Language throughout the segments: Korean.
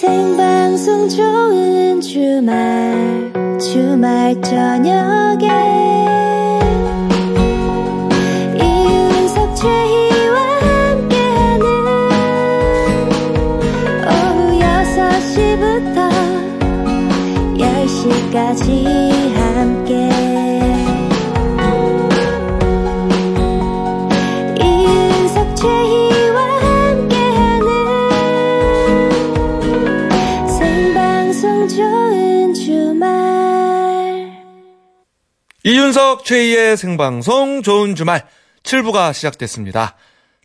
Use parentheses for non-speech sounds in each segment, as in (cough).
생방송 좋은 주말 주말 저녁에 이윤석 최희의 생방송 좋은 주말 7부가 시작됐습니다.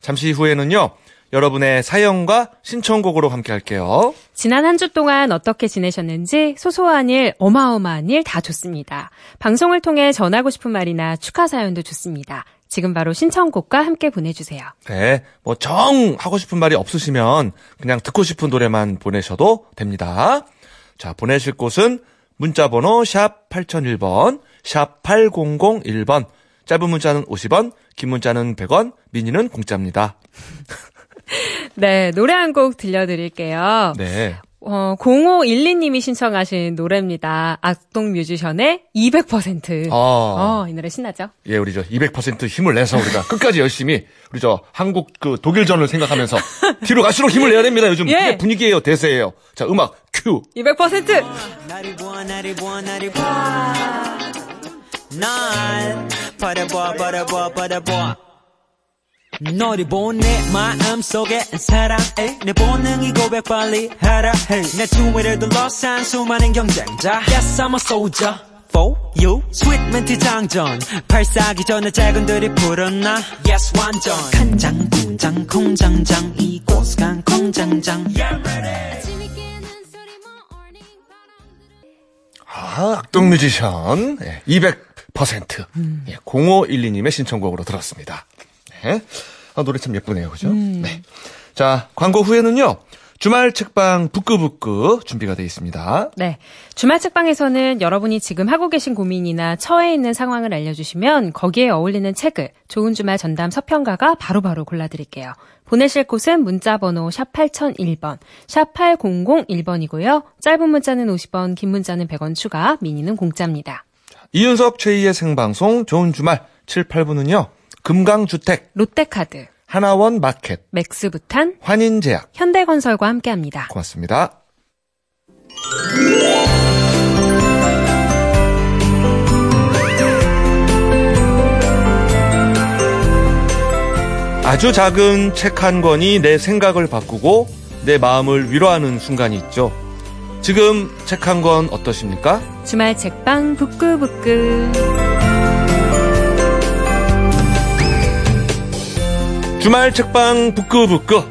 잠시 후에는요. 여러분의 사연과 신청곡으로 함께 할게요. 지난 한 주 동안 어떻게 지내셨는지 소소한 일, 어마어마한 일 다 좋습니다. 방송을 통해 전하고 싶은 말이나 축하 사연도 좋습니다. 지금 바로 신청곡과 함께 보내주세요. 네. 뭐 정 하고 싶은 말이 없으시면 그냥 듣고 싶은 노래만 보내셔도 됩니다. 자, 보내실 곳은 문자 번호 샵 8001번, 샵 8001번. 짧은 문자는 50원, 긴 문자는 100원, 미니는 공짜입니다. (laughs) 네, 노래 한 곡 들려드릴게요. 네. 어, 0512님이 신청하신 노래입니다. 악동 뮤지션의 200%. 어. 어, 이 노래 신나죠? 예, 우리 저 200% 힘을 내서 우리가 (laughs) 끝까지 열심히 우리 저 한국 그 독일전을 생각하면서 뒤로 갈수록 힘을 내야 됩니다. 요즘 예. 분위기예요, 대세예요. 자, 음악 큐. 200%! 날이 부어 날이 부어 날이 부어 날. 버려봐 버려봐 버려봐. 너를 본내 마음속에 사랑해. 내 본능이 고백 빨리 하라 해내 주위를 둘러싼 수많은 경쟁자. Yes I'm a soldier for you. 스윗 멘트 장전. 발사기 전에 작은들이 불었나. Yes 완전. 간장 공장 공장장. 이곳 간 공장장. 아, 악동 뮤지션. 예, 200%. 예, 0512님의 신청곡으로 들었습니다. 네. 아, 노래 참 예쁘네요. 그죠? 네. 자, 광고 후에는요. 주말 책방 북끄북끄 준비가 되어 있습니다. 네. 주말 책방에서는 여러분이 지금 하고 계신 고민이나 처해 있는 상황을 알려주시면 거기에 어울리는 책을 좋은 주말 전담 서평가가 바로바로 골라드릴게요. 보내실 곳은 문자번호 샵 8001번, 샵 8001번이고요. 짧은 문자는 50원, 긴 문자는 100원 추가, 미니는 공짜입니다. 이윤석 최희의 생방송 좋은 주말 7, 8부는요. 금강주택, 롯데카드, 하나원 마켓, 맥스부탄, 환인제약. 현대건설과 함께합니다. 고맙습니다. 아주 작은 책 한 권이 내 생각을 바꾸고 내 마음을 위로하는 순간이 있죠. 지금 책 한 권 어떠십니까? 주말 책방 북끄북끄. 주말 책방 북끄북끄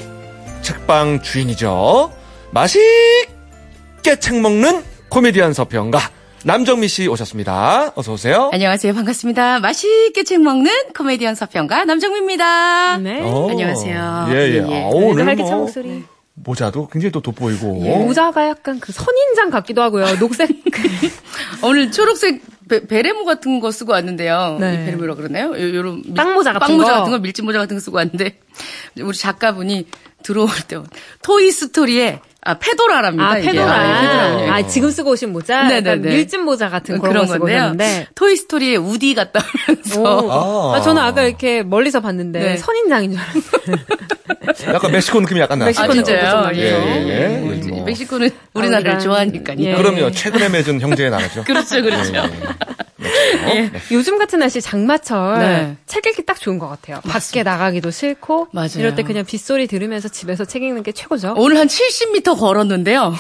책방 주인이죠. 맛있게 책 먹는 코미디언 서평가 남정미 씨 오셨습니다. 어서 오세요. 안녕하세요. 반갑습니다. 맛있게 책 먹는 코미디언 서평가 남정미입니다. 네. 어, 안녕하세요. 예, 예. 예, 예. 아, 오늘 활기찬 뭐 목소리. 모자도 굉장히 또 돋보이고. 모자가 약간 그 선인장 같기도 하고요. 녹색. (laughs) 오늘 초록색 베, 베레모 같은 거 쓰고 왔는데요. 네. 이 베레모라 그러나요? 요, 요런 밀- 빵모자 같은 빵모자 거. 같은 거, 밀짚 모자 같은 거 쓰고 왔는데 우리 작가분이 들어올 때 토이 스토리에 아 페도라랍니다. 아. 페도라. 아, 예, 페도라군요. 아, 지금 쓰고 오신 모자? 네네네. 밀짚 모자 같은 그런, 그런 건데요. 오셨는데. 토이 스토리에 우디 같다 하면서 오. 아. 아, 저는 아까 이렇게 멀리서 봤는데 네. 선인장인 줄 알았어요. (laughs) 약간 멕시코 느낌이 약간 나죠. 멕시코 아, 느낌. 진짜요? 좀 예, 나죠. 예, 예. 뭐, 예, 뭐. 멕시코는 우리나라를 우리랑, 좋아하니까요. 예. 그럼요. 최근에 맺은 형제의 나라죠. (laughs) 그렇죠, 그렇죠. 예, 예. 예. 요즘 같은 날씨 장마철 네. 책 읽기 딱 좋은 것 같아요. 밖에 나가기도 싫고 맞아요. 이럴 때 그냥 빗소리 들으면서 집에서 책 읽는 게 최고죠. 오늘 한 70m 걸었는데요.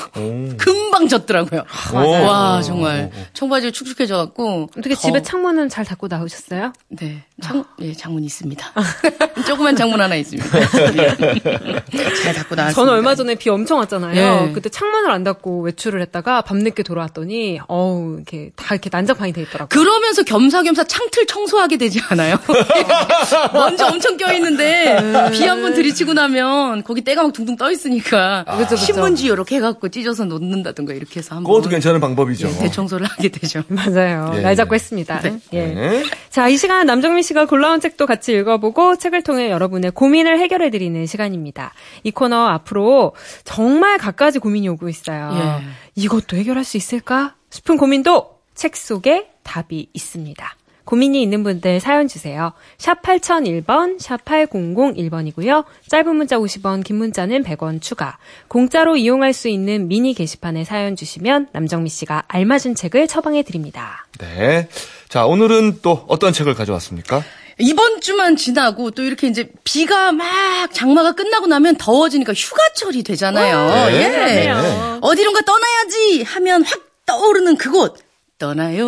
금방 졌더라고요. 맞아요. 와, 정말. 청바지 축축해져 갖고. 어떻게 집에 창문은 잘 닫고 나오셨어요? 네. 창, 예, 장문 있습니다. (laughs) 조그만 장문 하나 있습니다. 예. (laughs) 잘 닫고 나왔습니다. 저는 얼마 전에 비 엄청 왔잖아요. 예. 그때 창문을 안 닫고 외출을 했다가 밤늦게 돌아왔더니 어우 이렇게 다 이렇게 난장판이 돼 있더라고요. 그러면서 겸사겸사 창틀 청소하게 되지 않아요? (laughs) 먼저 엄청 껴있는데 비 한 번 들이치고 나면 거기 때가 막 둥둥 떠 있으니까 그쵸, 그쵸. 신문지 이렇게 해갖고 찢어서 놓는다든가 이렇게 해서 한번 그것도 괜찮은 방법이죠. 예, 대청소를 하게 되죠. (laughs) 맞아요. 예. 날 잡고 했습니다. 예. 네. 자, 이 시간 남정민 씨가 골라온 책도 같이 읽어보고 책을 통해 여러분의 고민을 해결해드리는 시간입니다. 이 코너 앞으로 정말 갖가지 고민이 오고 있어요. 예. 이것도 해결할 수 있을까 싶은 고민도 책 속에 답이 있습니다. 고민이 있는 분들 사연 주세요. 샵 8001번, 샵 8001번이고요. 짧은 문자 50원, 긴 문자는 100원 추가. 공짜로 이용할 수 있는 미니 게시판에 사연 주시면 남정미 씨가 알맞은 책을 처방해 드립니다. 네. 자, 오늘은 또 어떤 책을 가져왔습니까? 이번 주만 지나고 또 이렇게 이제 비가 막 장마가 끝나고 나면 더워지니까 휴가철이 되잖아요. 네. 예. 그러네요. 어디론가 떠나야지 하면 확 떠오르는 그곳. 떠나요.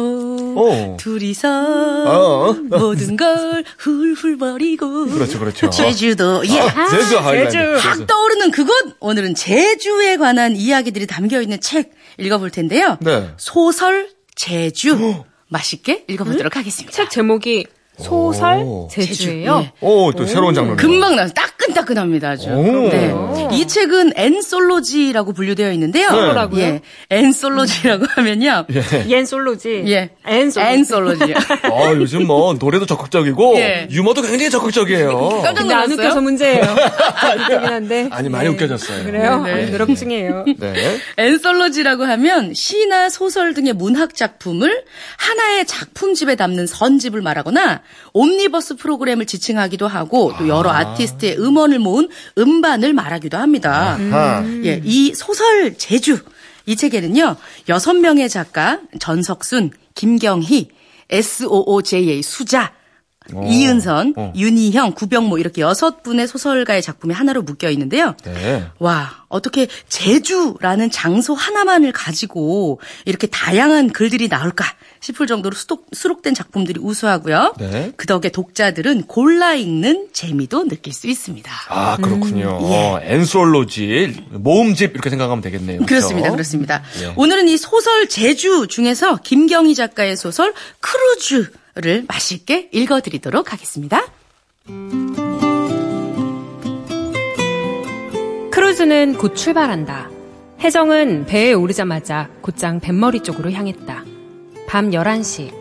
오. 둘이서 어. 모든 걸 훌훌 버리고. 그렇죠, 그렇죠. 제주도. 예. 아, 제주. 제주. 확 떠오르는 그곳. 오늘은 제주에 관한 이야기들이 담겨 있는 책 읽어볼 텐데요. 네. 소설 제주. 맛있게 읽어보도록 하겠습니다. 책 제목이 소설 오. 제주예요. 제주, 예. 오, 또 새로운 장르. 금방 나서 따끈따끈합니다 아주. 오. 네. 이 책은 앤솔로지라고 분류되어 있는데요. 네. 뭐라고요? 예. 앤솔로지라고 하면요. 앤솔로지. 예. 앤 솔로지. 앤솔로지. (laughs) 아, 요즘 뭐 노래도 적극적이고 예. 유머도 굉장히 적극적이에요. 깜짝 근데 안 놀랐어요? 웃겨서 문제예요. (laughs) 웃기긴 한데. 아니 많이 웃겨졌어요. 그래요? 네, 네. 아, 누렁증이에요. 네. 엔솔로지라고 하면 시나 소설 등의 문학 작품을 하나의 작품집에 담는 선집을 말하거나 옴니버스 프로그램을 지칭하기도 하고 또 여러 아티스트의 음 원을 모은 음반을 말하기도 합니다. 아, 예, 이 소설 제주. 이 책에는요 여섯 명의 작가 전석순, 김경희, SOOJA 수자, 이은선, 어. 윤희형, 구병모 이렇게 여섯 분의 소설가의 작품이 하나로 묶여 있는데요. 네. 와, 어떻게 제주라는 장소 하나만을 가지고 이렇게 다양한 글들이 나올까 싶을 정도로 수록, 수록된 작품들이 우수하고요. 네. 그 덕에 독자들은 골라 읽는 재미도 느낄 수 있습니다. 아, 그렇군요. 예. 엔솔로지, 모음집 이렇게 생각하면 되겠네요. 그렇죠? 그렇습니다. 그렇습니다. 예. 오늘은 이 소설 제주 중에서 김경희 작가의 소설 크루즈 를 맛있게 읽어드리도록 하겠습니다. 크루즈는 곧 출발한다. 혜정은 배에 오르자마자 곧장 뱃머리 쪽으로 향했다. 밤 11시.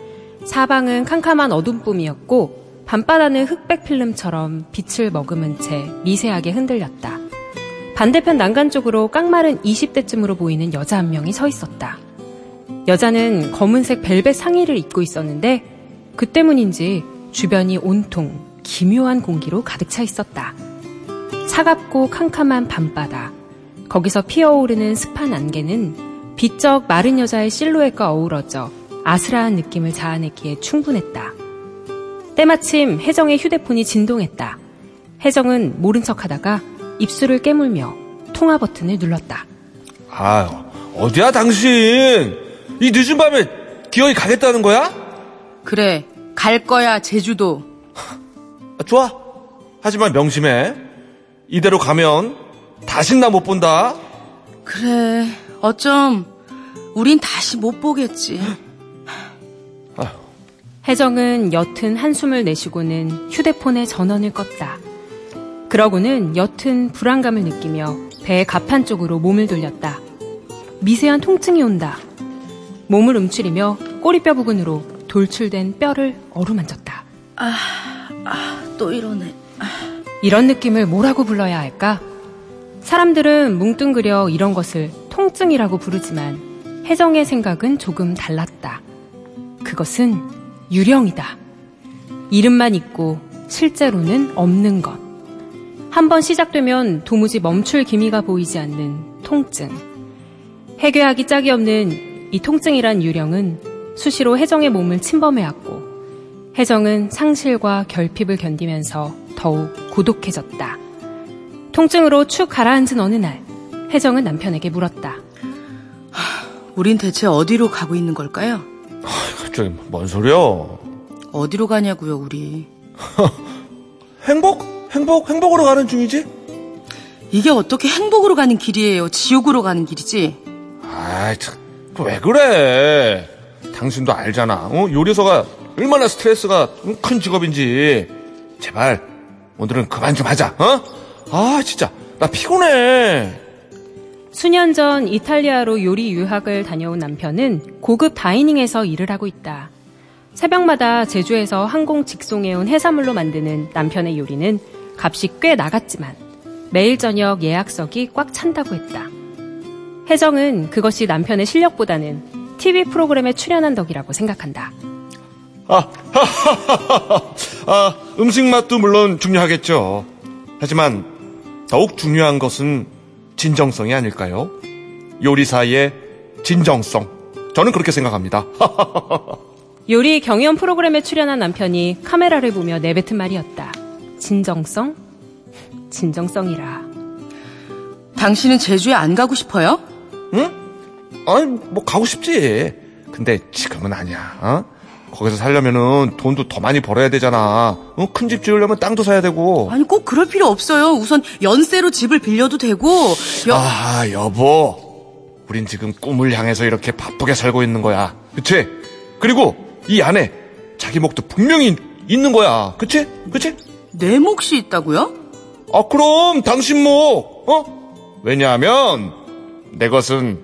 사방은 캄캄한 어둠뿐이었고 밤바다는 흑백 필름처럼 빛을 머금은 채 미세하게 흔들렸다. 반대편 난간 쪽으로 깡마른 20대쯤으로 보이는 여자 한 명이 서 있었다. 여자는 검은색 벨벳 상의를 입고 있었는데 그 때문인지 주변이 온통 기묘한 공기로 가득 차 있었다. 차갑고 캄캄한 밤바다. 거기서 피어오르는 습한 안개는 비쩍 마른 여자의 실루엣과 어우러져 아슬아한 느낌을 자아내기에 충분했다. 때마침 혜정의 휴대폰이 진동했다. 혜정은 모른 척 하다가 입술을 깨물며 통화 버튼을 눌렀다. 아유, 어디야 당신? 이 늦은 밤에 기어이 가겠다는 거야? 그래, 갈 거야, 제주도. 아, 좋아. 하지만 명심해. 이대로 가면 다신 나 못 본다. 그래, 어쩜 우린 다시 못 보겠지. 혜정은 옅은 한숨을 내쉬고는 휴대폰의 전원을 껐다. 그러고는 옅은 불안감을 느끼며 배의 가판 쪽으로 몸을 돌렸다. 미세한 통증이 온다. 몸을 움츠리며 꼬리뼈 부근으로 돌출된 뼈를 어루만졌다. 또 이러네. 이런 느낌을 뭐라고 불러야 할까? 사람들은 뭉뚱그려 이런 것을 통증이라고 부르지만 혜정의 생각은 조금 달랐다. 그것은 유령이다. 이름만 있고 실제로는 없는 것. 한번 시작되면 도무지 멈출 기미가 보이지 않는 통증. 해결하기 짝이 없는 이 통증이란 유령은 수시로 혜정의 몸을 침범해왔고 혜정은 상실과 결핍을 견디면서 더욱 고독해졌다. 통증으로 축 가라앉은 어느 날, 혜정은 남편에게 물었다. 우린 대체 어디로 가고 있는 걸까요? 갑자기 뭔 소리야? 어디로 가냐고요, 우리. (laughs) 행복? 행복? 행복으로 가는 중이지? 이게 어떻게 행복으로 가는 길이에요? 지옥으로 가는 길이지? 아이, 참, 왜 그래? 당신도 알잖아. 어? 요리사가 얼마나 스트레스가 큰 직업인지. 제발 오늘은 그만 좀 하자. 어? 아 진짜 나 피곤해. 수년 전 이탈리아로 요리 유학을 다녀온 남편은 고급 다이닝에서 일을 하고 있다. 새벽마다 제주에서 항공 직송해온 해산물로 만드는 남편의 요리는 값이 꽤 나갔지만 매일 저녁 예약석이 꽉 찬다고 했다. 혜정은 그것이 남편의 실력보다는 TV 프로그램에 출연한 덕이라고 생각한다. 아, (laughs) 아, 음식 맛도 물론 중요하겠죠. 하지만 더욱 중요한 것은 진정성이 아닐까요? 요리사의 진정성. 저는 그렇게 생각합니다. (laughs) 요리 경연 프로그램에 출연한 남편이 카메라를 보며 내뱉은 말이었다. 진정성? 진정성이라. 당신은 제주에 안 가고 싶어요? 응? 아니, 뭐 가고 싶지. 근데 지금은 아니야. 어? 거기서 살려면은 돈도 더 많이 벌어야 되잖아. 어? 큰 집 지으려면 땅도 사야 되고. 아니 꼭 그럴 필요 없어요. 우선 연세로 집을 빌려도 되고. 여- 아, 여보. 우린 지금 꿈을 향해서 이렇게 바쁘게 살고 있는 거야. 그치? 그리고 이 안에 자기 목도 분명히 있는 거야. 그치? 그치? 내 몫이 있다고요? 아, 그럼 당신 목, 어? 왜냐하면 내 것은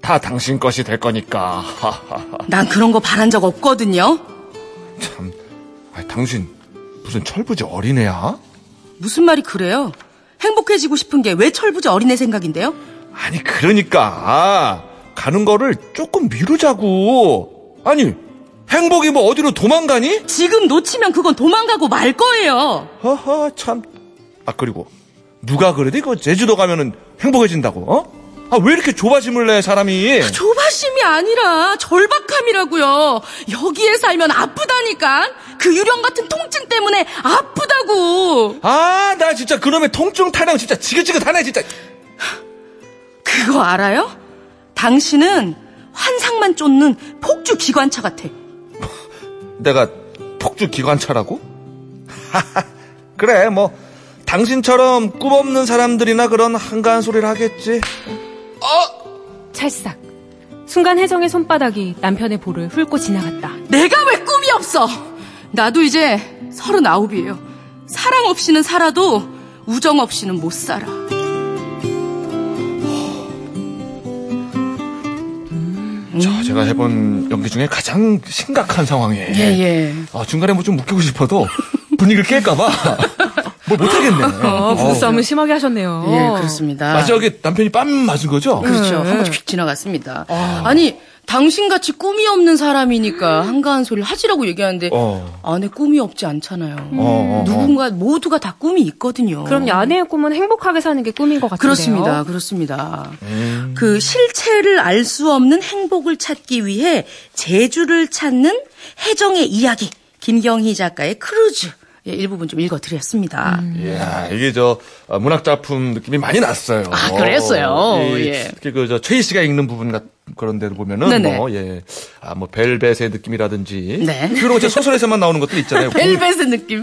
다 당신 것이 될 거니까. (laughs) 난 그런 거 바란 적 없거든요. 참, 아니, 당신 무슨 철부지 어린애야? 무슨 말이 그래요? 행복해지고 싶은 게 왜 철부지 어린애 생각인데요? 아니, 그러니까 가는 거를 조금 미루자고. 아니, 행복이 뭐 어디로 도망가니? 지금 놓치면 그건 도망가고 말 거예요. 허허, 참. 아, 그리고 누가 그래도 이거 제주도 가면은 행복해진다고, 어? 아, 왜 이렇게 조바심을 내, 사람이? 조바심이 아니라 절박함이라고요. 여기에 살면 아프다니까. 그 유령 같은 통증 때문에 아프다고. 아, 나 진짜 그놈의 통증 타령 진짜 지긋지긋하네, 진짜. 그거 알아요? 당신은 환상만 쫓는 폭주 기관차 같아. 내가 폭주 기관차라고? (laughs) 그래, 뭐, 당신처럼 꿈 없는 사람들이나 그런 한가한 소리를 하겠지. 찰싹. 순간 혜정의 손바닥이 남편의 볼을 훑고 지나갔다. 내가 왜 꿈이 없어? 나도 이제 서른아홉이에요. 사랑 없이는 살아도 우정 없이는 못 살아. 자, 제가 해본 연기 중에 가장 심각한 상황이에요. 예. 아, 중간에 뭐 좀 웃기고 싶어도 분위기를 깰까봐 뭘 못하겠네. (laughs) 어, 어. 부부싸움을 심하게 하셨네요. 예, 그렇습니다. 마지막에 남편이 뺨 맞은 거죠? 그렇죠. 네. 한 번씩 휙 지나갔습니다. 아니, 당신같이 꿈이 없는 사람이니까 한가한 소리를 하지라고 얘기하는데 어. 아내 꿈이 없지 않잖아요. 어, 어, 어. 누군가 모두가 다 꿈이 있거든요. 그럼 아내의 꿈은 행복하게 사는 게 꿈인 것 같은데요. 그렇습니다. 그렇습니다. 음. 그 실체를 알 수 없는 행복을 찾기 위해 제주를 찾는 혜정의 이야기. 김경희 작가의 크루즈. 예, 일부분 좀 읽어드렸습니다. 음. 이야, 이게 저 어, 문학 작품 느낌이 많이 났어요. 아, 그랬어요? 이, 예. 특히 그저 최희 씨가 읽는 부분 같 그런 데도 보면은 네네. 뭐 예. 아, 뭐 벨벳의 느낌이라든지 네. 그런 거 소설에서만 나오는 것들 있잖아요. (laughs) 벨벳의 느낌.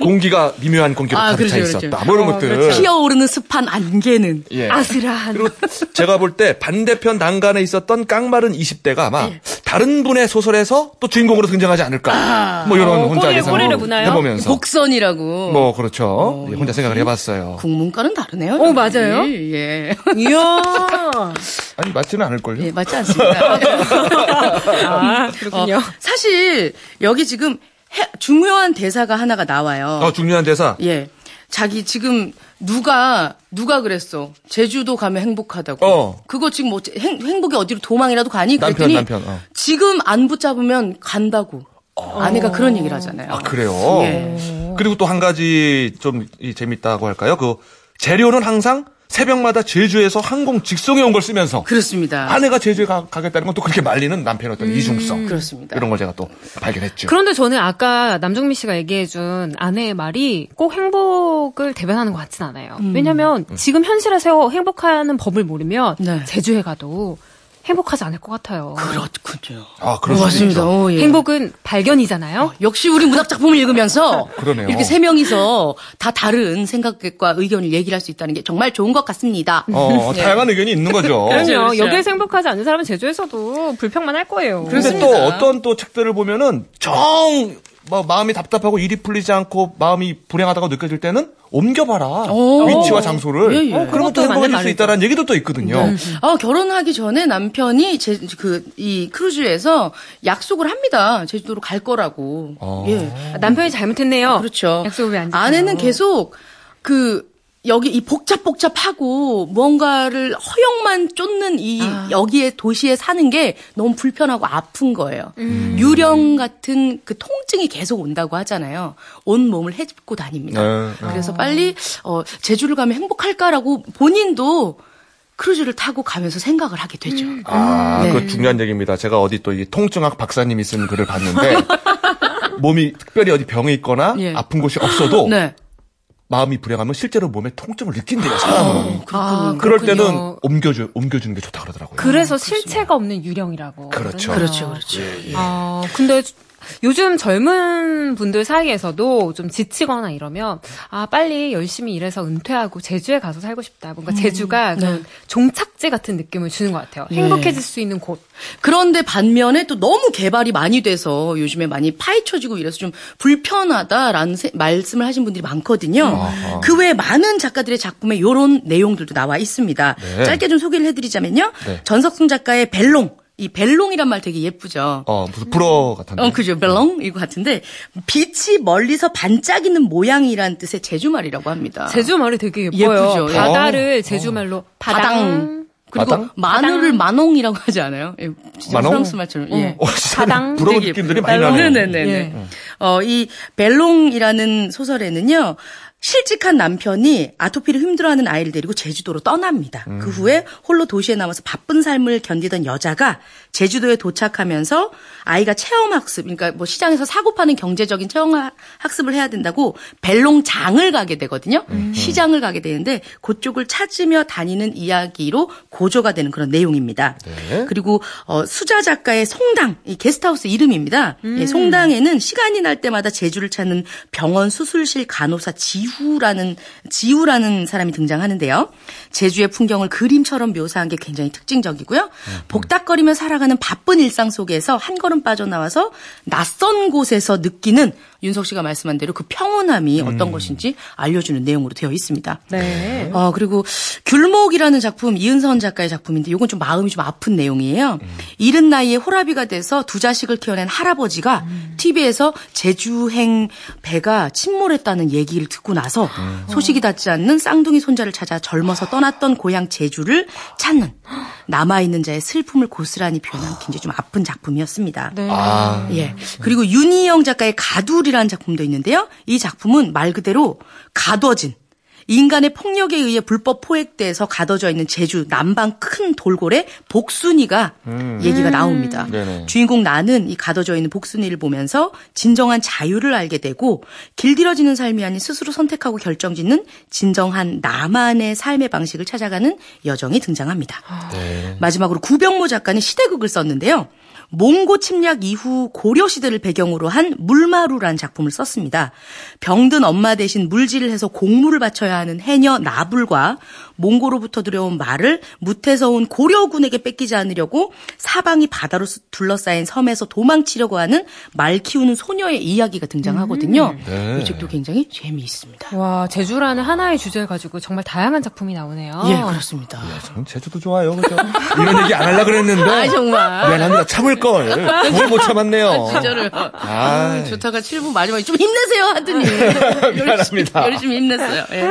공, 기가 미묘한 공기로 아, 가득 차 그렇죠, 있었다. 그렇죠. 뭐 이런 어, 것들. 그렇죠. 피어오르는 습한 안개는. 예. 아슬한. 그리고 제가 볼 때 반대편 난간에 있었던 깡마른 20대가 아마 예. 다른 분의 소설에서 또 주인공으로 등장하지 않을까. 뭐 이런 어, 혼자 예상을? 해보면서 복선이라고. 뭐 그렇죠. 예, 혼자 생각을 해봤어요. 국문과는 다르네요. 어, 맞아요? 예, 예. 이야. (laughs) 아니 맞지는 않을걸요. 예, 맞지 않습니다. (laughs) 아, 그렇군요. 어, 사실 여기 지금 해- 중요한 대사가 하나가 나와요. 어, 중요한 대사. 예. 자기 지금 누가 누가 그랬어. 제주도 가면 행복하다고. 어. 그거 지금 뭐 행, 행복이 어디로 도망이라도 가니? 그랬더니 남편, 어. 지금 안 붙잡으면 간다고. 아내가 그런 얘기를 하잖아요. 아, 그래요? 예. 그리고 또 한 가지 좀 이, 재밌다고 할까요? 그 재료는 항상 새벽마다 제주에서 항공 직송해 온걸 쓰면서 그렇습니다. 아내가 제주에 가, 가겠다는 건 또 그렇게 말리는 남편의 어떤 이중성. 그렇습니다. 이런 걸 제가 또 발견했죠. 그런데 저는 아까 남정미 씨가 얘기해준 아내의 말이 꼭 행복을 대변하는 것 같진 않아요. 왜냐면 지금 현실에서 행복하는 법을 모르면 네. 제주에 가도 행복하지 않을 것 같아요. 그렇군요. 아. 있죠. 어, 예. 행복은 발견이잖아요. 역시 우리 문학 작품을 읽으면서 (laughs) 그러네요. 이렇게 세 명이서 다 다른 생각과 의견을 얘기를 할 수 있다는 게 정말 좋은 것 같습니다. 어, (laughs) 다양한 의견이 있는 거죠. 그럼요. 그렇죠. 여기에서 행복하지 않은 사람은 제주에서도 불평만 할 거예요. 근데 또 그렇습니다. 어떤 또 책들을 보면은 정, 뭐 마음이 답답하고 일이 풀리지 않고 마음이 불행하다고 느껴질 때는 옮겨봐라. 오. 위치와 장소를. 예, 예. 어, 그러면 또 행복해질 수. 있다는 얘기도 또 있거든요. 아, 결혼하기 전에 남편이 제, 그, 이 크루즈에서 약속을 합니다. 제주도로 갈 거라고. 어. 예. 아, 남편이 잘못했네요. 그렇죠. 약속을 왜안 지켜요? 아내는 계속 그 여기 이 복잡복잡하고 뭔가를 허영만 쫓는 이 아. 여기에 도시에 사는 게 너무 불편하고 아픈 거예요. 음. 유령 같은 그 통증이 계속 온다고 하잖아요. 온 몸을 해집고 다닙니다. 네, 네. 그래서 빨리 어 제주를 가면 행복할까라고 본인도 크루즈를 타고 가면서 생각을 하게 되죠. 아, 네. 그 중요한 얘기입니다. 제가 어디 또 이 통증학 박사님이 쓴 글을 봤는데 (laughs) 몸이 특별히 어디 병에 있거나 예. 아픈 곳이 없어도 네. 마음이 불행하면 실제로 몸에 통증을 느낀대요, 사람은. 아, 그럴 그렇군요. 때는 옮겨줘, 옮겨주는 게 좋다 그러더라고요. 그래서 실체가 없는 유령이라고. 그렇죠. 그렇죠, 그렇죠. 아, 근데 요즘 젊은 분들 사이에서도 좀 지치거나 이러면 아 빨리 열심히 일해서 은퇴하고 제주에 가서 살고 싶다. 뭔가 제주가 좀 종착지 같은 느낌을 주는 것 같아요. 예. 행복해질 수 있는 곳. 그런데 반면에 또 너무 개발이 많이 돼서 요즘에 많이 파헤쳐지고 이래서 좀 불편하다라는 세- 말씀을 하신 분들이 많거든요. 아하. 그 외에 많은 작가들의 작품에 이런 내용들도 나와 있습니다. 네. 짧게 좀 소개를 해드리자면요. 네. 전석순 작가의 벨롱. 이 벨롱이란 말 되게 예쁘죠. 어, 무슨 불어 같은데. 어, 그죠. 벨롱? 이거 같은데, 빛이 멀리서 반짝이는 모양이란 뜻의 제주말이라고 합니다. 제주 말이 되게 예뻐요. 예쁘죠. 예. 바다를 제주 말로 바당. 바당. 그리고 마당? 마늘을 마농이라고 하지 않아요? 예, 진짜 마농? 프랑스 말처럼. 예. 어, 바당 불어 느낌들이. 많이 나네요. 네네네. 예. 어, 이 벨롱이라는 소설에는요. 실직한 남편이 아토피를 힘들어하는 아이를 데리고 제주도로 떠납니다. 그 후에 홀로 도시에 남아서 바쁜 삶을 견디던 여자가 제주도에 도착하면서 아이가 체험학습, 그러니까 뭐 시장에서 사고 파는 경제적인 체험학습을 해야 된다고 벨롱장을 가게 되거든요. 시장을 가게 되는데 그쪽을 찾으며 다니는 이야기로 고조가 되는 그런 내용입니다. 네. 그리고 어, 수자 작가의 송당, 이 게스트하우스 이름입니다. 예, 송당에는 시간이 날 때마다 제주를 찾는 병원 수술실 간호사 지 후라는 지우라는 사람이 등장하는데요. 제주의 풍경을 그림처럼 묘사한 게 굉장히 특징적이고요. 복닥거리며 살아가는 바쁜 일상 속에서 한 걸음 빠져나와서 낯선 곳에서 느끼는 윤석 씨가 말씀한 대로 그 평온함이 어떤 것인지 알려주는 내용으로 되어 있습니다. 네. 어, 그리고 귤목이라는 작품 이은선 작가의 작품인데 이건 좀 마음이 좀 아픈 내용이에요. 이른 나이에 호라비가 돼서 두 자식을 키워낸 할아버지가 TV에서 제주행 배가 침몰했다는 얘기를 듣고 나서 소식이 닿지 않는 쌍둥이 손자를 찾아 젊어서 떠났던 고향 제주를 찾는 남아있는 자의 슬픔을 고스란히 표현한 굉장히 좀 아픈 작품이었습니다. 네. 아, 예. 그리고 윤희영 작가의 가 둘이라는 작품도 있는데요. 이 작품은 말 그대로 가둬진 인간의 폭력에 의해 불법 포획돼서 가둬져 있는 제주 남방 큰 돌고래 복순이가 얘기가 나옵니다. 네네. 주인공 나는 이 가둬져 있는 복순이를 보면서 진정한 자유를 알게 되고 길들여지는 삶이 아닌 스스로 선택하고 결정짓는 진정한 나만의 삶의 방식을 찾아가는 여정이 등장합니다. 네. 마지막으로 구병모 작가는 시대극을 썼는데요. 몽고 침략 이후 고려 시대를 배경으로 한 물마루라는 작품을 썼습니다. 병든 엄마 대신 물질을 해서 공물을 바쳐야 하는 해녀 나불과 몽고로부터 들여온 말을 무태서 온 고려군에게 뺏기지 않으려고 사방이 바다로 둘러싸인 섬에서 도망치려고 하는 말 키우는 소녀의 이야기가 등장하거든요. 네. 이 책도 굉장히 재미있습니다. 와, 제주라는 하나의 주제를 가지고 정말 다양한 작품이 나오네요. 예, 그렇습니다. 참 제주도 좋아요, 그죠? 이런 얘기 안 하려 그랬는데. 아, 정말. 미안합니다. 참을 걸. 정말 못 참았네요. 아, 아, 좋다가 7분 마지막에 좀 힘내세요 하더니 (laughs) 미안합니다. 열심히, 열심히 힘냈어요. 예.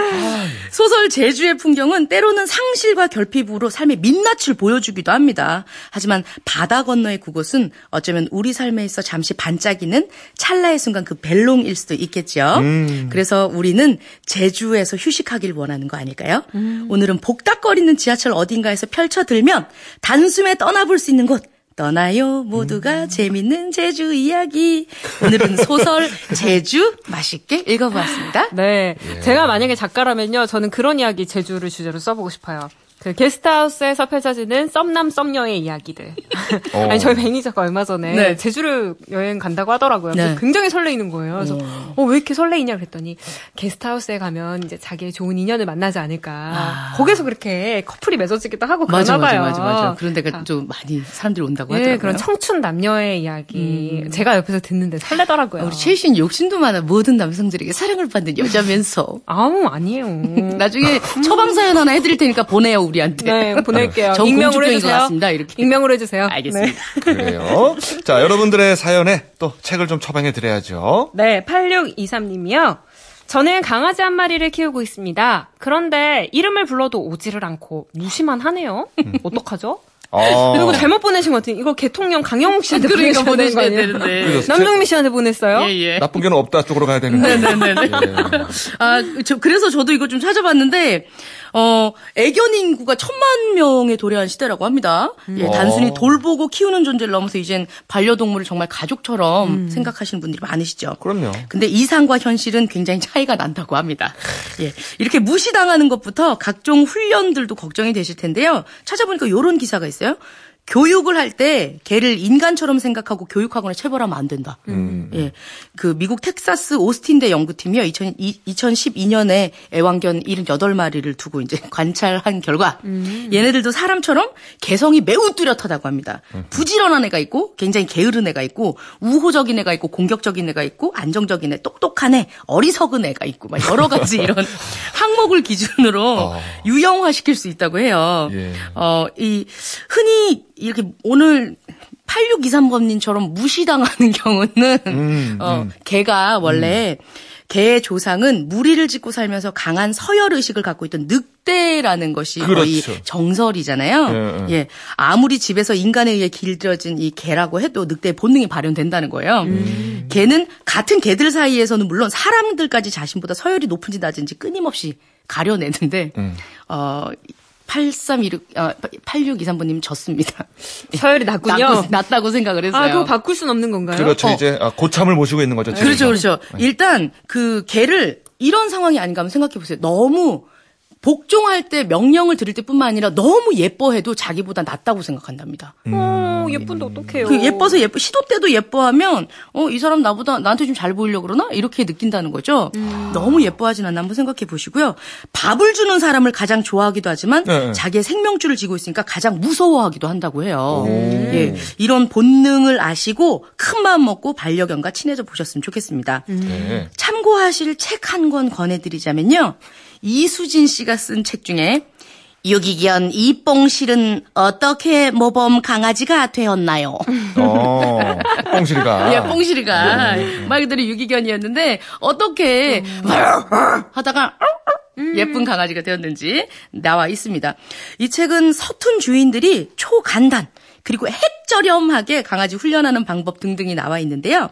소설 제주의 풍경은 때로는 상실과 결핍으로 삶의 민낯을 보여주기도 합니다. 하지만 바다 건너의 그곳은 어쩌면 우리 삶에 있어 잠시 반짝이는 찰나의 순간 그 벨롱일 수도 있겠죠. 그래서 우리는 제주에서 휴식하길 원하는 거 아닐까요? 오늘은 복닥거리는 지하철 어딘가에서 펼쳐들면 단숨에 떠나볼 수 있는 곳 떠나요 모두가 재밌는 제주 이야기 오늘은 소설 (laughs) 제주 맛있게 읽어보았습니다. 네. 제가 만약에 작가라면요, 저는 그런 이야기 제주를 주제로 써보고 싶어요. 그 게스트하우스에서 펼쳐지는 썸남 썸녀의 이야기들. (laughs) 어. 아니 저희 매니저가 얼마 전에 네. 제주를 여행 간다고 하더라고요. 그래서 네. 굉장히 설레이는 거예요. 그래서 어, 왜 이렇게 설레이냐 그랬더니 게스트하우스에 가면 이제 자기의 좋은 인연을 만나지 않을까. 거기서 그렇게 커플이 맺어지기도 하고 그러나 맞아, 맞아, 봐요. 맞아, 맞아. 그런 데가 좀 많이 사람들이 온다고 하더라고요. 예, 그런 청춘 남녀의 이야기. 제가 옆에서 듣는데 설레더라고요. 아, 우리 최희 씨 욕심도 많아 모든 남성들에게 사랑을 받는 여자면서 아우 아니에요. (laughs) 나중에 처방 사연 하나 해드릴 테니까 보내요 우리한테. 네, 보낼게요. 전 익명으로 해주세요. 것 같습니다. 이렇게. 익명으로 해주세요. 알겠습니다. 그래요. 자, 여러분들의 사연에 또 책을 좀 처방해 드려야죠. 네, 8623님이요. 저는 강아지 한 마리를 키우고 있습니다. 그런데 이름을 불러도 오지를 않고 무시만 하네요. 어떡하죠? 어. 그리고 잘못 보내신 것 같아요. 이거 개통령 강영욱 씨한테 그러니까 되는 거? 되는데. 남정미 씨한테 보냈어요? 예, 예. 나쁜 게는 없다 쪽으로 가야 되는데. 네네네. 아, 저, 그래서 저도 이거 좀 찾아봤는데, 어, 애견 인구가 천만 명에 도래한 시대라고 합니다. 예, 어. 단순히 돌보고 키우는 존재를 넘어서 이젠 반려동물을 정말 가족처럼 생각하시는 분들이 많으시죠. 그럼요. 근데 이상과 현실은 굉장히 차이가 난다고 합니다. 예. 이렇게 무시당하는 것부터 각종 훈련들도 걱정이 되실 텐데요. 찾아보니까 이런 기사가 있어요. 교육을 할때 개를 인간처럼 생각하고 교육하거나 체벌하면 안 된다. 음. 예. 그 미국 텍사스 오스틴대 연구팀이요. 2000, 2012년에 애완견 78마리를 두고 이제 (laughs) 관찰한 결과 얘네들도 사람처럼 개성이 매우 뚜렷하다고 합니다. 부지런한 애가 있고 굉장히 게으른 애가 있고 우호적인 애가 있고 공격적인 애가 있고 안정적인 애, 똑똑한 애, 어리석은 애가 있고 막 여러 가지 (laughs) 이런 항목을 기준으로 어. 유형화시킬 수 있다고 해요. 예. 어, 이 흔히 이렇게 오늘 8623번님처럼 무시당하는 경우는 음, (laughs) 어, 개가 원래 개의 조상은 무리를 짓고 살면서 강한 서열 의식을 갖고 있던 늑대라는 것이 거의 그렇죠. 정설이잖아요. 예, 예. 아무리 집에서 인간에 의해 길들여진 이 개라고 해도 늑대의 본능이 발현된다는 거예요. 음. 개는 같은 개들 사이에서는 물론 사람들까지 자신보다 서열이 높은지 낮은지 끊임없이 가려내는데 음. 어 8316, 아, 8623번님 졌습니다. (laughs) 서열이 낮군요. 낮고, 낮다고 생각을 했어요. 아, 그거 바꿀 순 없는 건가요? 그렇죠. 어. 이제 아, 고참을 모시고 있는 거죠. 그렇죠, 집에서. 그렇죠. 일단 그 개를 이런 상황이 아닌가 하면 생각해 보세요. 너무 복종할 때 명령을 들을 때뿐만 아니라 너무 예뻐해도 자기보다 낫다고 생각한답니다. 어, 예쁜데 어떡해요. 그 예뻐서 예뻐 시도 때도 예뻐하면 어 이 사람 나보다 나한테 좀 잘 보이려 고 그러나 이렇게 느낀다는 거죠. 너무 예뻐하진 않나 한번 생각해 보시고요. 밥을 주는 사람을 가장 좋아하기도 하지만 네, 네. 자기의 생명줄을 쥐고 있으니까 가장 무서워하기도 한다고 해요. 예, 이런 본능을 아시고 큰 마음 먹고 반려견과 친해져 보셨으면 좋겠습니다. 네. 참고하실 책 한 권 권해드리자면요. 이수진 씨가 쓴 책 중에 유기견 이뽕실은 어떻게 모범 강아지가 되었나요? 어, 뽕실이가. (laughs) 예, 뽕실이가 말 그대로 유기견이었는데 어떻게 하다가 예쁜 강아지가 되었는지 나와 있습니다. 이 책은 서툰 주인들이 초간단 그리고 핵저렴하게 강아지 훈련하는 방법 등등이 나와 있는데요.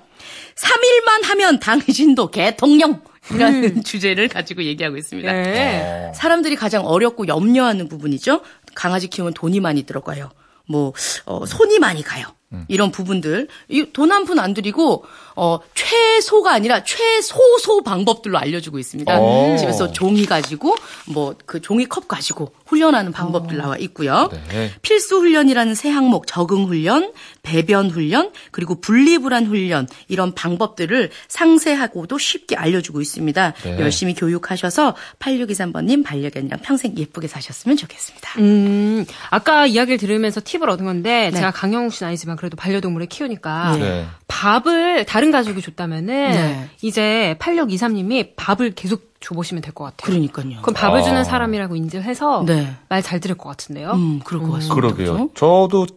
3일만 하면 당신도 개통령 이라는 (laughs) 주제를 가지고 얘기하고 있습니다. 네. 사람들이 가장 어렵고 염려하는 부분이죠. 강아지 키우면 돈이 많이 들어가요. 뭐 어, 손이 많이 가요. 이런 부분들 돈 한 푼 안 들이고 어, 최소가 아니라 최소소 방법들로 알려주고 있습니다. 오. 집에서 종이 가지고 뭐 그 종이컵 가지고 훈련하는 방법들 나와 있고요. 네. 필수 훈련이라는 세 항목 적응 훈련, 배변 훈련, 그리고 분리불안 훈련 이런 방법들을 상세하고도 쉽게 알려주고 있습니다. 네. 열심히 교육하셔서 8623번님 반려견이랑 평생 예쁘게 사셨으면 좋겠습니다. 음, 아까 이야기를 들으면서 팁을 얻은 건데, 네. 제가 강영욱 씨는 아니지만 그래도 반려동물을 키우니까, 네. 밥을 다른 가족이 줬다면은, 네. 이제 8623님이 밥을 계속 줘보시면 될 것 같아요. 그러니까요. 그럼 밥을 아. 주는 사람이라고 인지를 해서, 네. 말 잘 들을 것 같은데요. 음, 그럴 것 같습니다. 그러게요. 그죠? 저도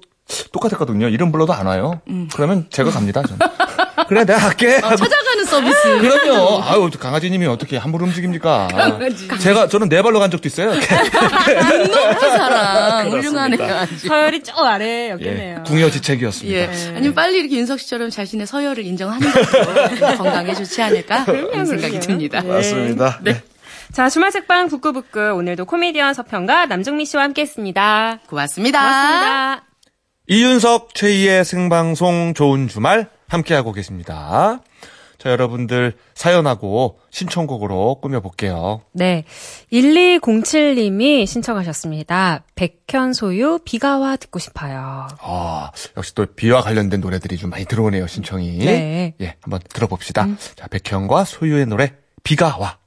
똑같았거든요. 이름 불러도 안 와요. 음. 그러면 제가 갑니다. 저는. (laughs) 그래, 내가 할게. 어, 찾아가는 서비스. 그럼요. 아유, 강아지님이 어떻게 함부로 움직입니까? 제가, 저는 네 발로 간 적도 있어요. 높은 (laughs) 사람. 훌륭한 강아지. 서열이 저 예, 아래 였겠네요. 궁여지책이었습니다. 예. 아니면 빨리 이렇게 윤석 씨처럼 자신의 서열을 인정하는 것도 (laughs) 건강에 좋지 않을까 그런 생각이. 듭니다. 맞습니다. 네. 자, 주말 책방 북구북구. 오늘도 코미디언 서평가 남정미 씨와 함께 했습니다. 고맙습니다. 고맙습니다. 이윤석 최희의 생방송 좋은 주말 함께하고 계십니다. 자, 여러분들 사연하고 신청곡으로 꾸며볼게요. 네. 1207님이 신청하셨습니다. 백현 소유 비가 와 듣고 싶어요. 아, 역시 또 비와 관련된 노래들이 좀 많이 들어오네요, 신청이. 네. 예, 한번 들어봅시다. 자, 백현과 소유의 노래, 비가 와.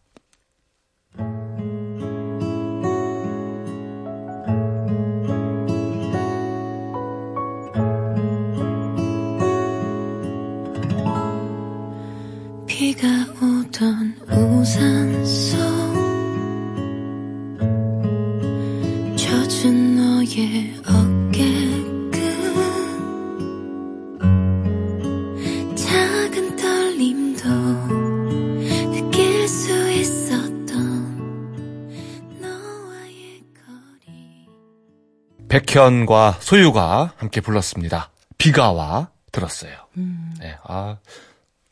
비가 오던 우산 속 젖은 너의 어깨 끝 작은 떨림도 느낄 수 있었던 너와의 거리 백현과 소유가 함께 불렀습니다. 비가 와 들었어요. 네, 아,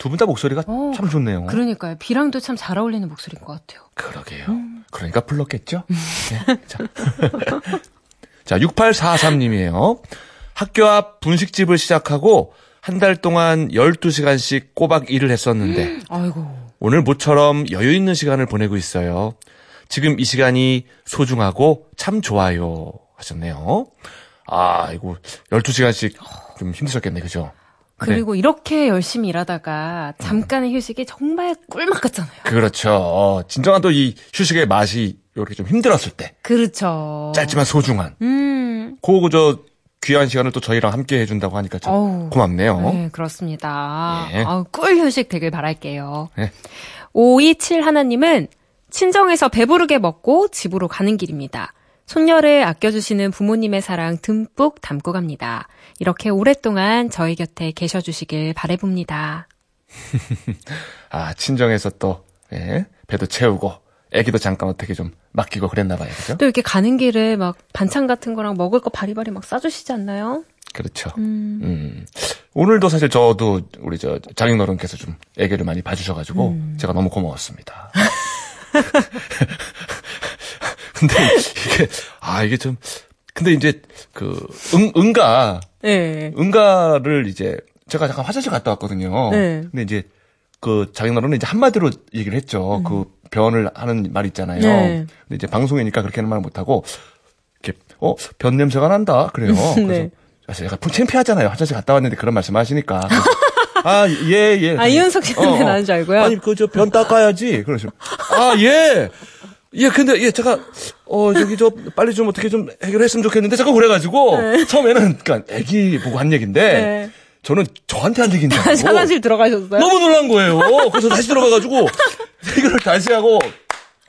두 분 다 목소리가 어, 참 좋네요. 그러니까요. 비랑도 참 잘 어울리는 목소리인 것 같아요. 그러게요. 그러니까 불렀겠죠? 네, 자. (laughs) 자, 6843님이에요. 학교 앞 분식집을 시작하고 한 달 동안 12시간씩 꼬박 일을 했었는데 아이고. 오늘 모처럼 여유 있는 시간을 보내고 있어요. 지금 이 시간이 소중하고 참 좋아요. 하셨네요. 아, 이거 12시간씩 좀 힘드셨겠네. 그죠? 네. 그리고 이렇게 열심히 일하다가 잠깐의 휴식이 정말 꿀맛 같잖아요. 그렇죠. 어, 진정한 또 이 휴식의 맛이 이렇게 좀 힘들었을 때 그렇죠. 짧지만 소중한 음. 그거 저 귀한 시간을 또 저희랑 함께 해준다고 하니까 참 어우. 고맙네요. 네, 그렇습니다. 예. 아우, 꿀 휴식 되길 바랄게요. 네. 527 하나님은 친정에서 배부르게 먹고 집으로 가는 길입니다. 손녀를 아껴주시는 부모님의 사랑 듬뿍 담고 갑니다. 이렇게 오랫동안 저희 곁에 계셔주시길 바래봅니다. (laughs) 아 친정에서 또 예, 배도 채우고 애기도 잠깐 어떻게 좀 맡기고 그랬나 봐요. 그죠? 또 이렇게 가는 길에 막 반찬 같은 거랑 먹을 거 바리바리 막 싸주시지 않나요? 그렇죠. 음. 오늘도 사실 저도 우리 저 장인어른께서 좀 애기를 많이 봐주셔가지고 음. 제가 너무 고마웠습니다. (laughs) 근데 이게 아 이게 좀 근데 이제 그 응, 응가 네. 응가를 이제 제가 잠깐 화장실 갔다 왔거든요. 네. 근데 이제 그 장인어른은 이제 한마디로 얘기를 했죠. 그 변을 하는 말 있잖아요. 음. 네. 근데 이제 방송이니까 그렇게는 말 못하고 이렇게 어변 냄새가 난다 그래요. (laughs) 네. 그래서 사실 약간 좀 창피하잖아요. 화장실 갔다 왔는데 그런 말씀 하시니까. 아 예 예. (laughs) 아, 이윤석 씨 냄새 나는 줄 알고요? 아니 그 저 변 닦아야지. 그러죠. 아 예. 예, 근데, 예, 제가, 어, 저기, 저, 빨리 좀 어떻게 좀 해결했으면 좋겠는데, 자꾸 그래가지고, 처음에는, 그니까, 애기 보고 한 얘기인데, 네. 저는 저한테 한 얘기인 줄 알고, 화장실 들어가셨어요? 너무 놀란 거예요. 그래서 다시 들어가가지고, 해결을 다시 하고,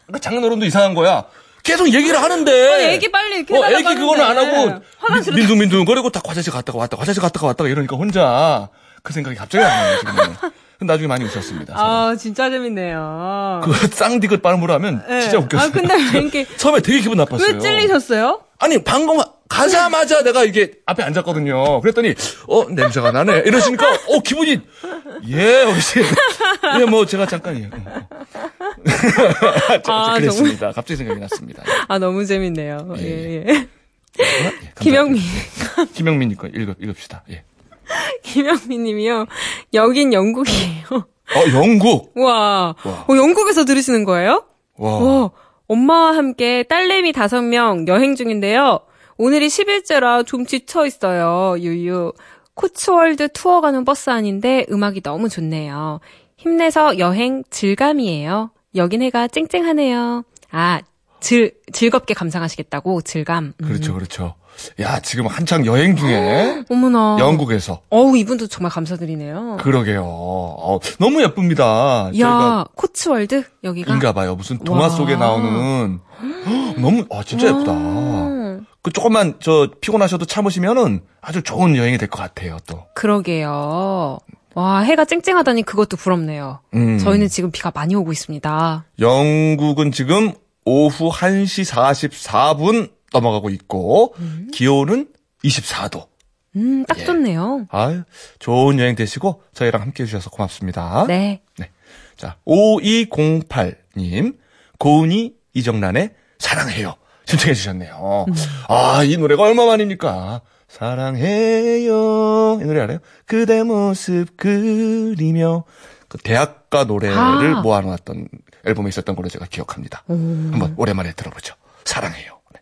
그러니까 장난 어른도 이상한 거야. 계속 얘기를 하는데. 아니, 애기 빨리 어, 애기 그거는 안. 하고, 화장실로 민둥민둥 거리고 딱 화장실 갔다가 왔다가, 화장실 갔다가 왔다가 이러니까 혼자, 그 생각이 갑자기 안 나요, 지금. 근데 나중에 많이 웃었습니다. 아, 진짜 재밌네요. 그 쌍디귿 발음으로 하면 네. 진짜 웃겼어요. 아, 근데 왜 이렇게, (laughs) 처음에 되게 기분 나빴어요. 왜 찔리셨어요? 아니 방금 가자마자 내가 이게 앞에 앉았거든요. 그랬더니 어 냄새가 나네 이러시니까 어 기분이 예 어르신 예뭐 제가 잠깐 예 (laughs) 아, 그랬습니다. 갑자기 생각이 났습니다. 아, 너무 재밌네요. 예, 예, 예. 예, (laughs) 감사합니다. 김영민, 김영민님 거 읽어 읽읍시다. 예. (laughs) 김영민 님이요. 여긴 영국이에요. 어 영국. (laughs) 와. 어, 영국에서 들으시는 거예요? 와 와. 엄마와 함께 딸내미 다섯 명 여행 중인데요. 오늘이 10일째라 좀 지쳐 있어요. 유유. 코츠월드 투어 가는 버스 안인데 음악이 너무 좋네요. 힘내서 여행 즐감이에요. 여긴 해가 쨍쨍하네요. 아, 즐, 즐겁게 감상하시겠다고, 즐감. 음. 그렇죠 그렇죠. 야 지금 한창 여행 중에 (gasps) 어머나. 영국에서 어우, 이분도 정말 감사드리네요. 그러게요. 어, 너무 예쁩니다. 야, 코츠월드? 여기가? 인가 봐요. 무슨 동화 와. 속에 나오는 헉, (gasps) 너무 아 진짜 예쁘다. 음, 그 조금만 저 피곤하셔도 참으시면은 아주 좋은 여행이 될 것 같아요. 또. 그러게요. 와, 해가 쨍쨍하다니 그것도 부럽네요. 음. 저희는 지금 비가 많이 오고 있습니다. 영국은 지금 오후 1시 44분 넘어가고 있고 기온은 24도. 음, 딱 예. 좋네요. 아유, 좋은 여행 되시고 저희랑 함께 해 주셔서 고맙습니다. 네. 자, 5208 님, 고은이 이정란의 사랑해요. 신청해 주셨네요. 아, 이 노래가 얼마만입니까? 사랑해요. 이 노래 알아요? 그대 모습 그리며 그 대학가 노래를 아. 모아놓았던 앨범에 있었던 걸로 제가 기억합니다. 한번 오랜만에 들어보죠. 사랑해요. 네.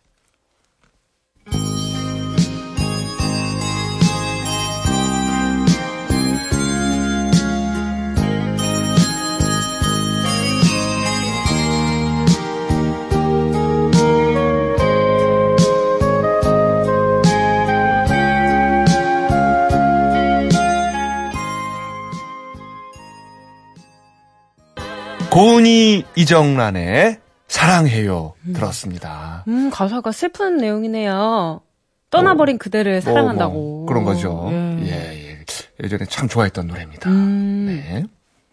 고은이 이정란의 사랑해요 들었습니다. 음, 가사가 슬픈 내용이네요. 떠나버린 그대를 뭐, 사랑한다고. 뭐 그런 거죠. 예. 예, 예. 예전에 참 좋아했던 노래입니다. 음, 네.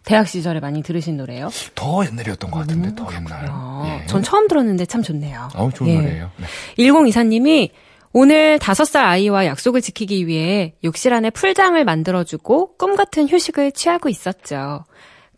대학 시절에 많이 들으신 노래요? 더 옛날이었던 것 같은데 더 옛날. 어, 예. 전 처음 들었는데 참 좋네요. 어우, 좋은 예. 노래예요. 네. 1024님이 오늘 5살 아이와 약속을 지키기 위해 욕실 안에 풀장을 만들어주고 꿈 같은 휴식을 취하고 있었죠.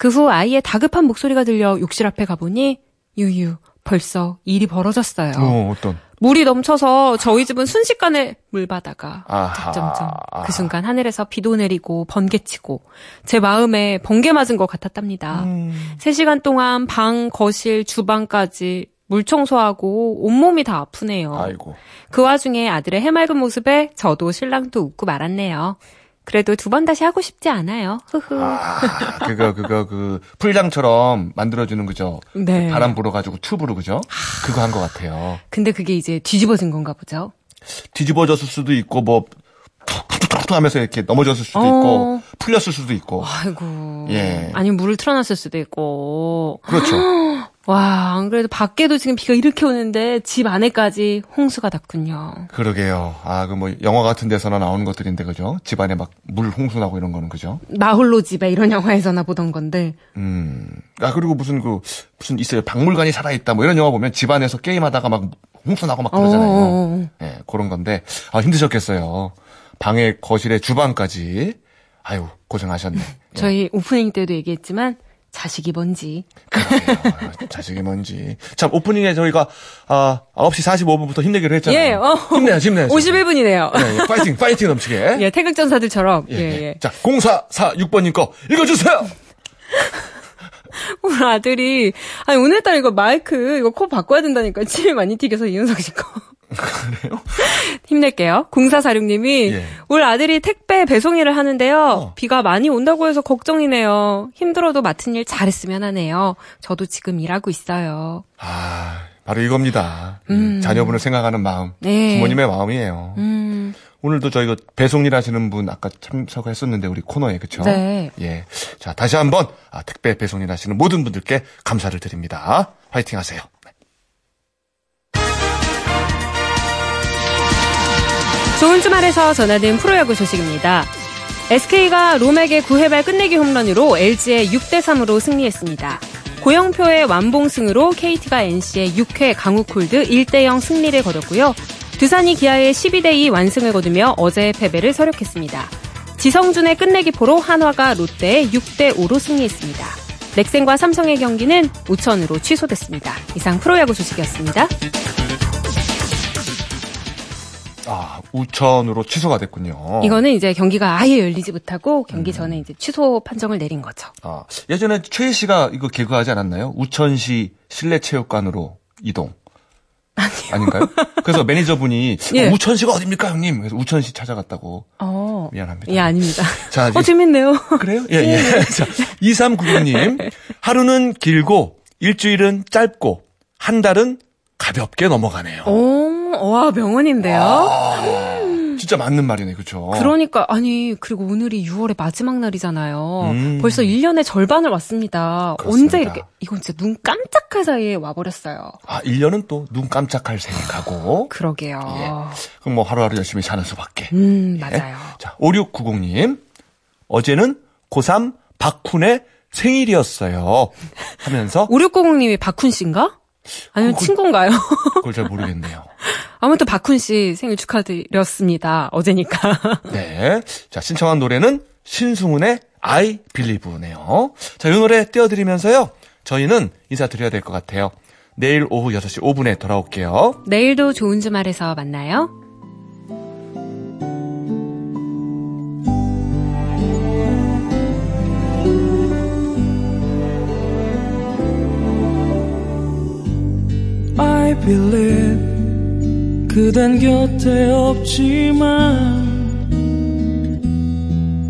그 후 아이의 다급한 목소리가 들려 욕실 앞에 가보니 유유 벌써 일이 벌어졌어요. 어, 어떤 물이 넘쳐서 저희 집은 순식간에 물바다가 아하. 점점 그 순간 하늘에서 비도 내리고 번개치고 제 마음에 번개 맞은 것 같았답니다. 음. 3시간 동안 방, 거실, 주방까지 물 청소하고 온몸이 다 아프네요. 아이고. 그 와중에 아들의 해맑은 모습에 저도 신랑도 웃고 말았네요. 그래도 두 번 다시 하고 싶지 않아요. 흐흐. 아, 그거 그거 그 풀장처럼 만들어주는 그죠? 네. 바람 불어 가지고 튜브로 그죠? 그거 한 것 같아요. 근데 그게 이제 뒤집어진 건가 보죠. 뒤집어졌을 수도 있고 뭐 툭툭툭툭 하면서 이렇게 넘어졌을 수도 어. 있고 풀렸을 수도 있고 아이고. 예. 아니면 물을 틀어놨을 수도 있고. 그렇죠. (gasps) 와, 안 그래도 밖에도 지금 비가 이렇게 오는데 집 안에까지 홍수가 났군요. 그러게요. 아 그 뭐 영화 같은 데서나 나오는 것들인데 그죠? 집 안에 막 물 홍수 나고 이런 거는 그죠? 나홀로 집에 이런 영화에서나 보던 건데. 음. 아 그리고 무슨 그 무슨 있어요. 박물관이 살아 있다 뭐 이런 영화 보면 집 안에서 게임하다가 막 홍수 나고 막 그러잖아요. 어. 예, 그런 건데 아 힘드셨겠어요. 방에 거실에 주방까지 아유 고생하셨네. 예, 저희 오프닝 때도 얘기했지만 자식이 뭔지. 그러게요. 자식이 뭔지. 참 오프닝에 저희가 아 9시 45분부터 힘내기로 했잖아요. 예, 어. 힘내야지 힘내야지. 51분이네요. 예, 예, 파이팅 파이팅 넘치게. 예, 태극전사들처럼. 예, 예, 예. 예. 자 0446번님 거 읽어주세요. (laughs) 우리 아들이, 아니, 오늘따라 이거 마이크, 이거 코 바꿔야 된다니까. 침 많이 튀겨서 이윤석 씨 거. 그래요? (laughs) 힘낼게요. 0446님이, 예. 우리 아들이 택배 배송 일을 하는데요. 어. 비가 많이 온다고 해서 걱정이네요. 힘들어도 맡은 일 잘했으면 하네요. 저도 지금 일하고 있어요. 아 바로 이겁니다. 음. 자녀분을 생각하는 마음. 네. 부모님의 마음이에요. 음, 오늘도 저희가 배송 일 하시는 분 아까 참석했었는데 우리 코너에 그쵸? 네. 예. 자 다시 한번 아, 택배 배송 일 하시는 모든 분들께 감사를 드립니다. 화이팅 하세요. 좋은 주말에서 전해드린 프로야구 소식입니다. SK가 롬에게 9회발 끝내기 홈런으로 LG의 6대3으로 승리했습니다. 고영표의 완봉승으로 KT가 NC의 6회 강우콜드 1대0 승리를 거뒀고요. 두산이 기아의 12대2 완승을 거두며 어제의 패배를 서력했습니다. 지성준의 끝내기 포로 한화가 롯데의 6대5로 승리했습니다. 넥센과 삼성의 경기는 우천으로 취소됐습니다. 이상 프로야구 소식이었습니다. 아 우천으로 취소가 됐군요. 이거는 이제 경기가 아예 열리지 못하고 경기 전에 이제 취소 판정을 내린 거죠. 아, 예전에 최희 씨가 이거 개그하지 않았나요? 우천시 실내체육관으로 이동. 아닌가요? 그래서 매니저분이 (laughs) 예. 어, 우천시가 어딥니까 형님? 그래서 우천시 찾아갔다고. 어. 미안합니다. 예, 아닙니다. (laughs) 자, 어, 재밌네요. 그래요? 예, 예. (laughs) 자, 2399님. 하루는 길고, 일주일은 짧고, 한 달은 가볍게 넘어가네요. 오, 와, 명언인데요? 아, 진짜 맞는 말이네, 그쵸? 그러니까, 아니, 그리고 오늘이 6월의 마지막 날이잖아요. 음. 벌써 1년의 절반을 왔습니다. 그렇습니다. 언제 이렇게, 이건 진짜 눈 깜짝할 사이에 와버렸어요. 아, 1년은 또 눈 깜짝할 생각하고, 그러게요. 그럼 뭐 하루하루 열심히 사는 수밖에. 음, 예. 맞아요. 자, 5690님. 어제는 고3 박훈의 생일이었어요. 하면서 (laughs) 5690님이 박훈 씨인가? 아니면 친구인가요? (laughs) 그걸 잘 모르겠네요. 아무튼 박훈 씨 생일 축하드렸습니다. 어제니까. (laughs) 네. 자, 신청한 노래는 신승훈의 I Believe네요. 자, 이 노래 띄워드리면서요. 저희는 인사드려야 될 것 같아요. 내일 오후 6시 5분에 돌아올게요. 내일도 좋은 주말에서 만나요. 빌린 그댄 곁에 없지만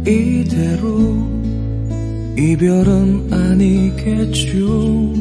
이대로 이별은 아니겠죠